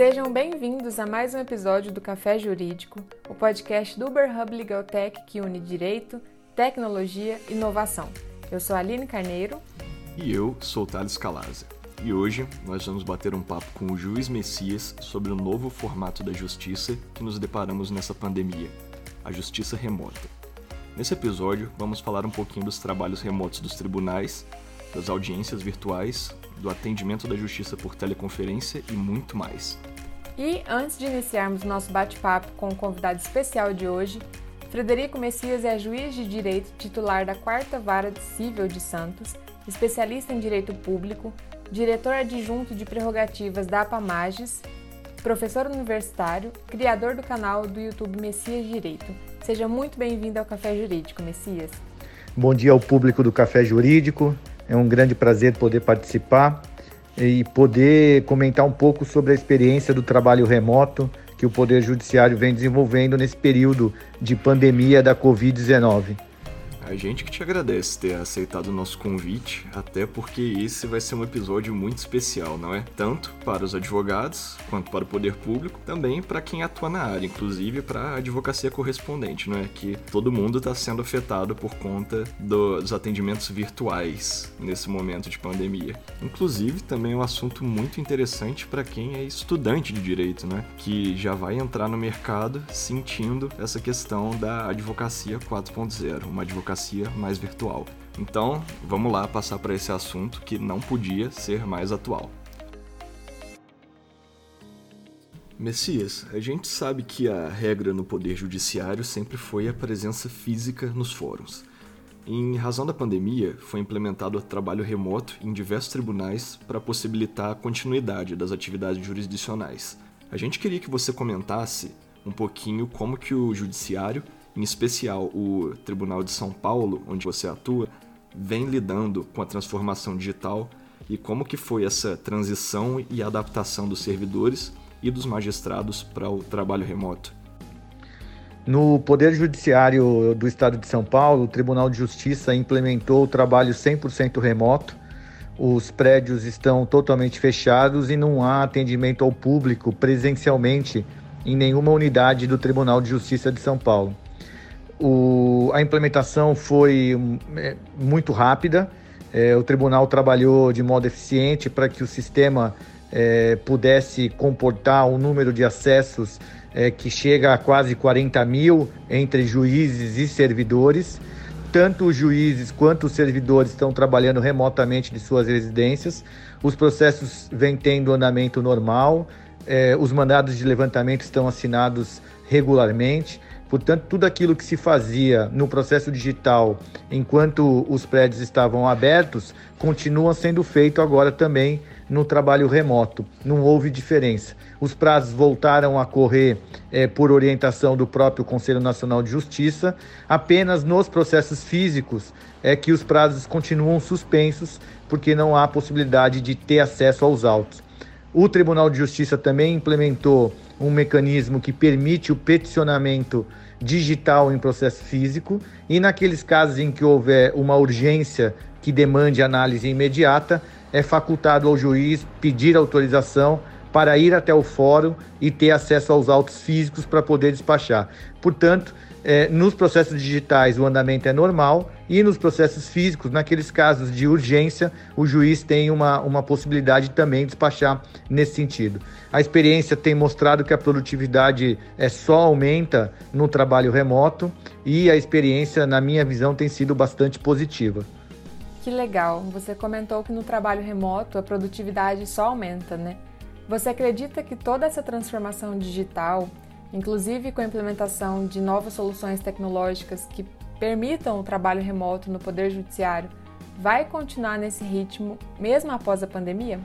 Sejam bem-vindos a mais um episódio do Café Jurídico, o podcast do UberHub Legal Tech que une direito, tecnologia e inovação. Eu sou Aline Carneiro. E eu sou Thales Calazzi. E hoje nós vamos bater um papo com o juiz Messias sobre o novo formato da justiça que nos deparamos nessa pandemia, a justiça remota. Nesse episódio, vamos falar um pouquinho dos trabalhos remotos dos tribunais, das audiências virtuais, do atendimento da justiça por teleconferência e muito mais. E antes de iniciarmos nosso bate-papo com o convidado especial de hoje, Frederico Messias é juiz de direito titular da Quarta Vara Civil de Santos, especialista em direito público, diretor adjunto de prerrogativas da APAMAGES, professor universitário, criador do canal do YouTube Messias Direito. Seja muito bem-vindo ao Café Jurídico, Messias. Bom dia ao público do Café Jurídico. É um grande prazer poder participar e poder comentar um pouco sobre a experiência do trabalho remoto que o Poder Judiciário vem desenvolvendo nesse período de pandemia da Covid-19. A gente que te agradece ter aceitado o nosso convite, até porque esse vai ser um episódio muito especial, não é? Tanto para os advogados quanto para o poder público, também para quem atua na área, inclusive para a advocacia correspondente, não é? Que todo mundo está sendo afetado por conta dos atendimentos virtuais nesse momento de pandemia. Inclusive, também é um assunto muito interessante para quem é estudante de direito, né? Que já vai entrar no mercado sentindo essa questão da advocacia 4.0, uma advocacia democracia mais virtual. Então, vamos lá passar para esse assunto que não podia ser mais atual. Messias, a gente sabe que a regra no Poder Judiciário sempre foi a presença física nos fóruns. Em razão da pandemia, foi implementado trabalho remoto em diversos tribunais para possibilitar a continuidade das atividades jurisdicionais. A gente queria que você comentasse um pouquinho como que o judiciário em especial o Tribunal de São Paulo, onde você atua, vem lidando com a transformação digital e como que foi essa transição e adaptação dos servidores e dos magistrados para o trabalho remoto. No Poder Judiciário do Estado de São Paulo, o Tribunal de Justiça implementou o trabalho 100% remoto. Os prédios estão totalmente fechados e não há atendimento ao público presencialmente em nenhuma unidade do Tribunal de Justiça de São Paulo. O, a implementação foi é, muito rápida, é, o tribunal trabalhou de modo eficiente para que o sistema é, pudesse comportar um número de acessos é, que chega a quase 40 mil entre juízes e servidores. Tanto os juízes quanto os servidores estão trabalhando remotamente de suas residências. Os processos vêm tendo andamento normal, é, os mandados de levantamento estão assinados regularmente. Portanto, tudo aquilo que se fazia no processo digital enquanto os prédios estavam abertos continua sendo feito agora também no trabalho remoto. Não houve diferença. Os prazos voltaram a correr é, por orientação do próprio Conselho Nacional de Justiça. Apenas nos processos físicos é que os prazos continuam suspensos, porque não há possibilidade de ter acesso aos autos. O Tribunal de Justiça também implementou um mecanismo que permite o peticionamento digital em processo físico e naqueles casos em que houver uma urgência que demande análise imediata, é facultado ao juiz pedir autorização para ir até o fórum e ter acesso aos autos físicos para poder despachar. Portanto, é, nos processos digitais o andamento é normal e nos processos físicos, naqueles casos de urgência, o juiz tem uma, uma possibilidade também de despachar nesse sentido. A experiência tem mostrado que a produtividade é, só aumenta no trabalho remoto e a experiência, na minha visão, tem sido bastante positiva. Que legal! Você comentou que no trabalho remoto a produtividade só aumenta, né? Você acredita que toda essa transformação digital inclusive com a implementação de novas soluções tecnológicas que permitam o trabalho remoto no Poder Judiciário, vai continuar nesse ritmo mesmo após a pandemia?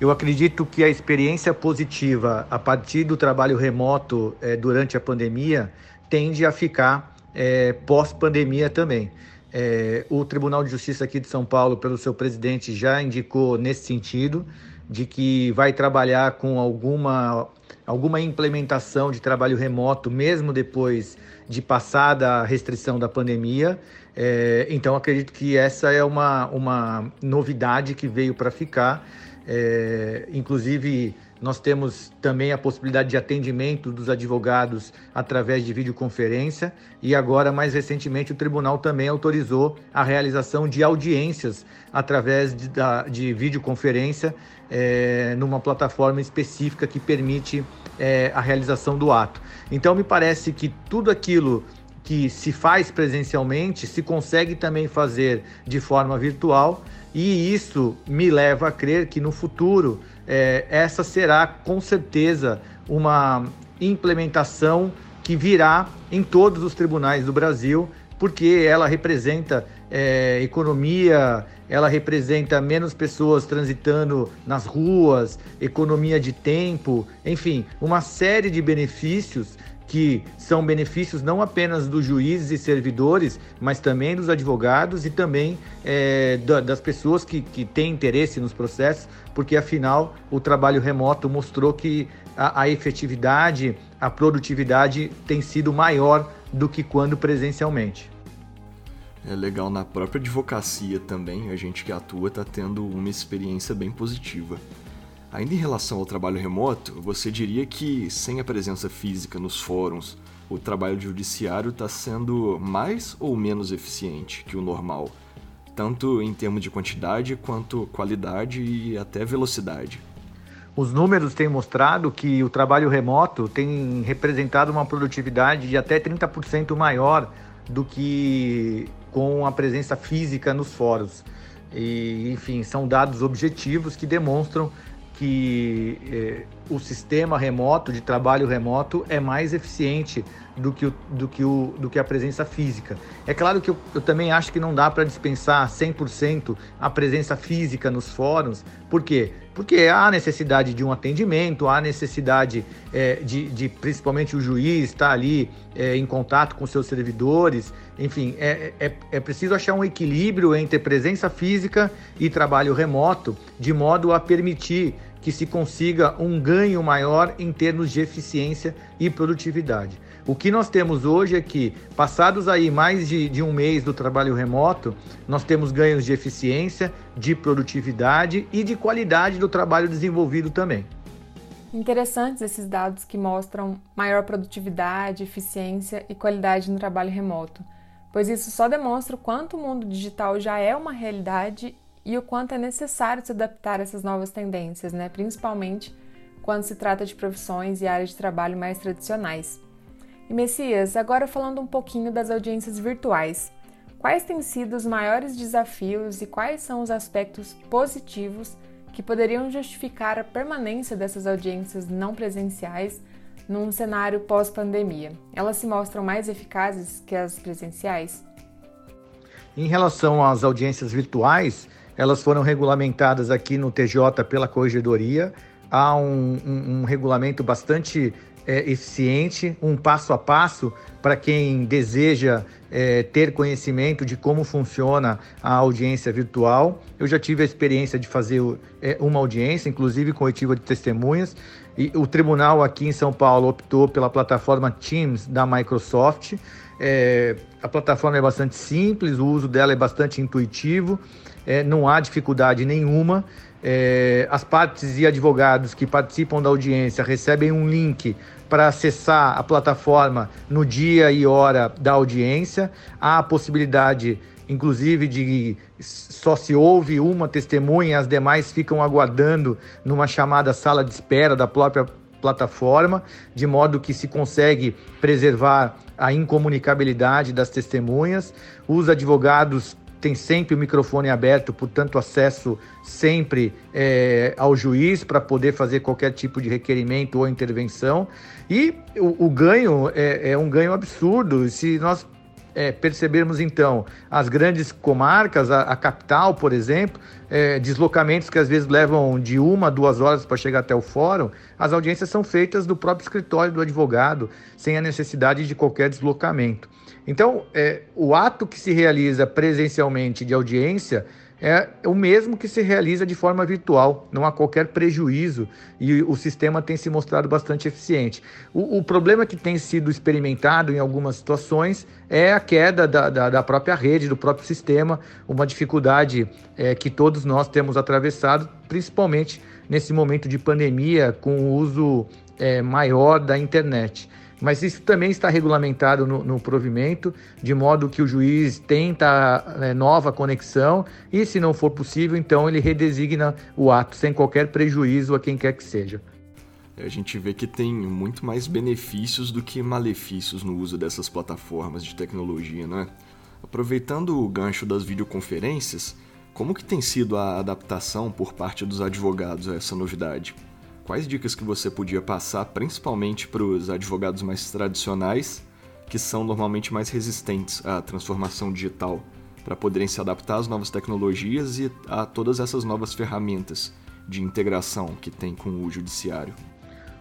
Eu acredito que a experiência positiva a partir do trabalho remoto é, durante a pandemia tende a ficar é, pós-pandemia também. É, o Tribunal de Justiça aqui de São Paulo, pelo seu presidente, já indicou nesse sentido de que vai trabalhar com alguma alguma implementação de trabalho remoto, mesmo depois de passada a restrição da pandemia. É, então, acredito que essa é uma, uma novidade que veio para ficar. É, inclusive, nós temos também a possibilidade de atendimento dos advogados através de videoconferência e agora, mais recentemente, o tribunal também autorizou a realização de audiências através de, de videoconferência é, numa plataforma específica que permite é, a realização do ato. Então, me parece que tudo aquilo que se faz presencialmente se consegue também fazer de forma virtual e isso me leva a crer que no futuro é, essa será com certeza uma implementação que virá em todos os tribunais do Brasil, porque ela representa é, economia, ela representa menos pessoas transitando nas ruas, economia de tempo, enfim, uma série de benefícios que são benefícios não apenas dos juízes e servidores, mas também dos advogados e também é, das pessoas que, que têm interesse nos processos, porque afinal o trabalho remoto mostrou que a, a efetividade, a produtividade tem sido maior do que quando presencialmente. É legal na própria advocacia também, a gente que atua está tendo uma experiência bem positiva. Ainda em relação ao trabalho remoto, você diria que, sem a presença física nos fóruns, o trabalho judiciário está sendo mais ou menos eficiente que o normal, tanto em termos de quantidade quanto qualidade e até velocidade? Os números têm mostrado que o trabalho remoto tem representado uma produtividade de até 30% maior do que com a presença física nos fóruns. E, enfim, são dados objetivos que demonstram que eh, o sistema remoto, de trabalho remoto, é mais eficiente do que, o, do que, o, do que a presença física. É claro que eu, eu também acho que não dá para dispensar 100% a presença física nos fóruns. Por quê? Porque há necessidade de um atendimento, há necessidade é, de, de, principalmente o juiz estar ali é, em contato com seus servidores. Enfim, é, é, é preciso achar um equilíbrio entre presença física e trabalho remoto, de modo a permitir que se consiga um ganho maior em termos de eficiência e produtividade. O que nós temos hoje é que, passados aí mais de, de um mês do trabalho remoto, nós temos ganhos de eficiência, de produtividade e de qualidade do trabalho desenvolvido também. Interessantes esses dados que mostram maior produtividade, eficiência e qualidade no trabalho remoto, pois isso só demonstra o quanto o mundo digital já é uma realidade e o quanto é necessário se adaptar a essas novas tendências, né? principalmente quando se trata de profissões e áreas de trabalho mais tradicionais. E Messias, agora falando um pouquinho das audiências virtuais. Quais têm sido os maiores desafios e quais são os aspectos positivos que poderiam justificar a permanência dessas audiências não presenciais num cenário pós-pandemia? Elas se mostram mais eficazes que as presenciais? Em relação às audiências virtuais, elas foram regulamentadas aqui no TJ pela Corregedoria. Há um, um, um regulamento bastante é, eficiente, um passo a passo para quem deseja é, ter conhecimento de como funciona a audiência virtual. Eu já tive a experiência de fazer é, uma audiência, inclusive com oitiva de testemunhas, e o tribunal aqui em São Paulo optou pela plataforma Teams da Microsoft. É, a plataforma é bastante simples, o uso dela é bastante intuitivo, é, não há dificuldade nenhuma. É, as partes e advogados que participam da audiência recebem um link para acessar a plataforma no dia e hora da audiência. Há a possibilidade, inclusive, de só se ouve uma testemunha, as demais ficam aguardando numa chamada sala de espera da própria plataforma, de modo que se consegue preservar a incomunicabilidade das testemunhas. Os advogados tem sempre o microfone aberto, portanto, acesso sempre é, ao juiz para poder fazer qualquer tipo de requerimento ou intervenção. E o, o ganho é, é, um ganho absurdo. Se nós é, percebermos então as grandes comarcas, a, a capital, por exemplo, é, deslocamentos que às vezes levam de uma a duas horas para chegar até o fórum, as audiências são feitas do próprio escritório do advogado, sem a necessidade de qualquer deslocamento. Então, é, o ato que se realiza presencialmente de audiência é o mesmo que se realiza de forma virtual, não há qualquer prejuízo e o sistema tem se mostrado bastante eficiente. O, o problema que tem sido experimentado em algumas situações é a queda da, da, da própria rede, do próprio sistema, uma dificuldade é, que todos nós temos atravessado, principalmente nesse momento de pandemia com o uso é, maior da internet. Mas isso também está regulamentado no, no provimento, de modo que o juiz tenta é, nova conexão e, se não for possível, então ele redesigna o ato sem qualquer prejuízo a quem quer que seja. A gente vê que tem muito mais benefícios do que malefícios no uso dessas plataformas de tecnologia, não é? Aproveitando o gancho das videoconferências, como que tem sido a adaptação por parte dos advogados a essa novidade? Quais dicas que você podia passar, principalmente para os advogados mais tradicionais, que são normalmente mais resistentes à transformação digital, para poderem se adaptar às novas tecnologias e a todas essas novas ferramentas de integração que tem com o judiciário?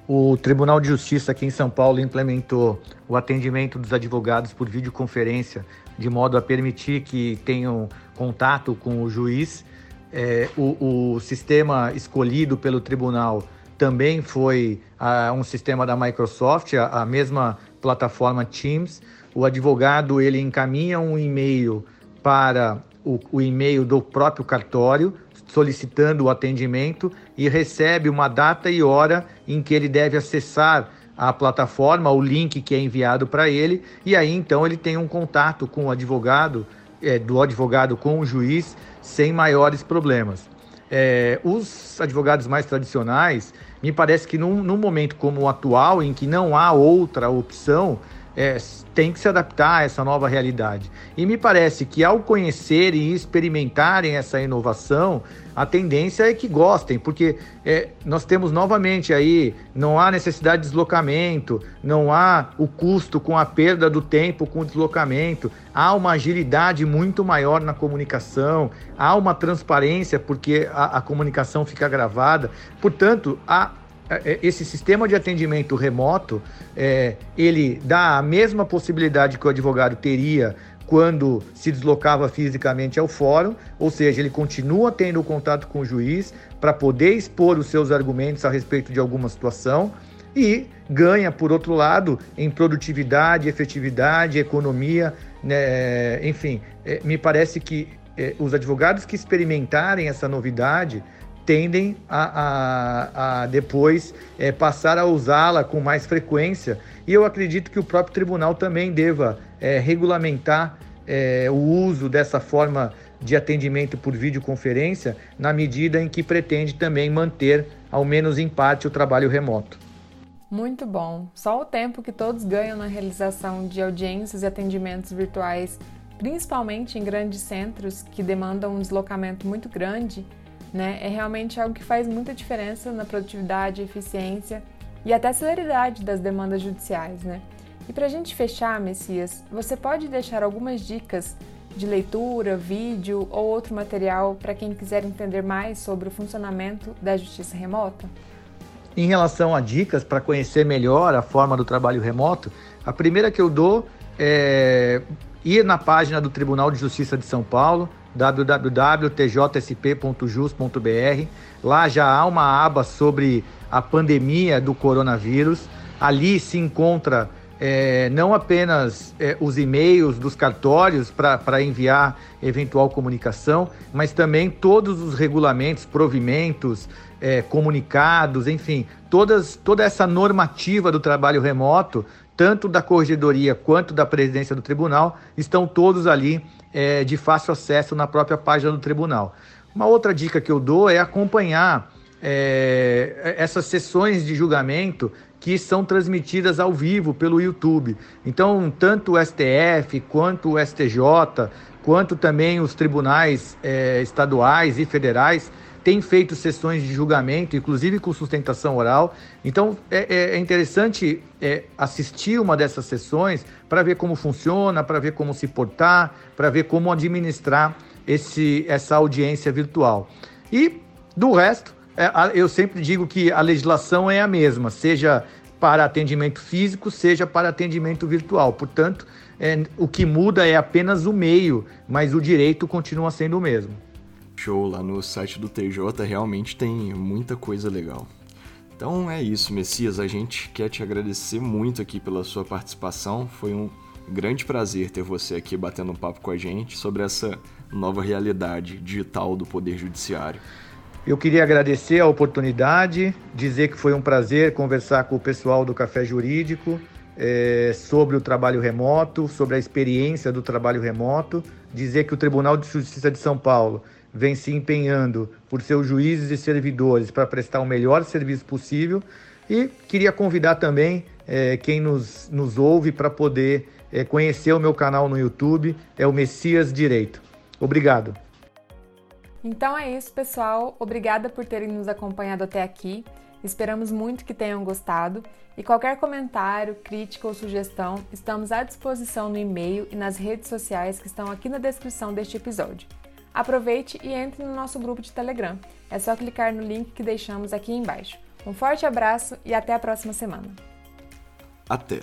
O Tribunal de Justiça aqui em São Paulo implementou o atendimento dos advogados por videoconferência, de modo a permitir que tenham contato com o juiz. É, o, o sistema escolhido pelo tribunal também foi uh, um sistema da Microsoft, a, a, mesma plataforma Teams. O advogado ele encaminha um e-mail para o, o e-mail do próprio cartório solicitando o atendimento e recebe uma data e hora em que ele deve acessar a plataforma, o link que é enviado para ele, e aí então ele tem um contato com o advogado, é, do advogado com o juiz, sem maiores problemas. É, os advogados mais tradicionais, me parece que num, num momento como o atual, em que não há outra opção, é, tem que se adaptar a essa nova realidade. E me parece que ao conhecerem e experimentarem essa inovação, a tendência é que gostem, porque é, nós temos novamente aí, não há necessidade de deslocamento, não há o custo com a perda do tempo com o deslocamento, há uma agilidade muito maior na comunicação, há uma transparência porque a, a comunicação fica gravada. Portanto, há é, esse sistema de atendimento remoto, é, ele dá a mesma possibilidade que o advogado teria quando se deslocava fisicamente ao fórum, ou seja, ele continua tendo contato com o juiz para poder expor os seus argumentos a respeito de alguma situação e ganha, por outro lado, em produtividade, efetividade, economia, né? enfim, é, me parece que é, os advogados que experimentarem essa novidade tendem a, a, a depois é, passar a usá-la com mais frequência. E eu acredito que o próprio tribunal também deva é, regulamentar é, o uso dessa forma de atendimento por videoconferência, na medida em que pretende também manter, ao menos em parte, o trabalho remoto. Muito bom. Só o tempo que todos ganham na realização de audiências e atendimentos virtuais, principalmente em grandes centros que demandam um deslocamento muito grande, né, é realmente algo que faz muita diferença na produtividade, eficiência e até celeridade das demandas judiciais, né? E para a gente fechar, Messias, você pode deixar algumas dicas de leitura, vídeo ou outro material para quem quiser entender mais sobre o funcionamento da justiça remota? Em relação a dicas para conhecer melhor a forma do trabalho remoto, a primeira que eu dou é ir na página do Tribunal de Justiça de São Paulo, www.tjsp.jus.br. Lá já há uma aba sobre a pandemia do coronavírus. Ali se encontra é, não apenas é, os e-mails dos cartórios para enviar eventual comunicação, mas também todos os regulamentos, provimentos, é, comunicados, enfim, todas, toda essa normativa do trabalho remoto, tanto da corregedoria quanto da presidência do tribunal, estão todos ali é, de fácil acesso na própria página do tribunal. Uma outra dica que eu dou é acompanhar é, essas sessões de julgamento que são transmitidas ao vivo pelo YouTube. Então, tanto o STF quanto o STJ, quanto também os tribunais é, estaduais e federais têm feito sessões de julgamento, inclusive com sustentação oral. Então, é, é, é interessante é, assistir uma dessas sessões para ver como funciona, para ver como se portar, para ver como administrar esse, essa audiência virtual. E, do resto, é, eu sempre digo que a legislação é a mesma, seja para atendimento físico, seja para atendimento virtual. Portanto, é, o que muda é apenas o meio, mas o direito continua sendo o mesmo. Show, lá no site do TJ realmente tem muita coisa legal. Então é isso, Messias. A gente quer te agradecer muito aqui pela sua participação. Foi um grande prazer ter você aqui batendo um papo com a gente sobre essa nova realidade digital do Poder Judiciário. Eu queria agradecer a oportunidade, dizer que foi um prazer conversar com o pessoal do Café Jurídico é, sobre o trabalho remoto, sobre a experiência do trabalho remoto, dizer que o Tribunal de Justiça de São Paulo vem se empenhando por seus juízes e servidores para prestar o melhor serviço possível e queria convidar também é, quem nos, nos ouve para poder é, conhecer o meu canal no YouTube, é o Messias Direito. Obrigado. Então é isso, pessoal. Obrigada por terem nos acompanhado até aqui. Esperamos muito que tenham gostado. E qualquer comentário, crítica ou sugestão, estamos à disposição no e-mail e nas redes sociais que estão aqui na descrição deste episódio. Aproveite e entre no nosso grupo de Telegram. É só clicar no link que deixamos aqui embaixo. Um forte abraço e até a próxima semana. Até!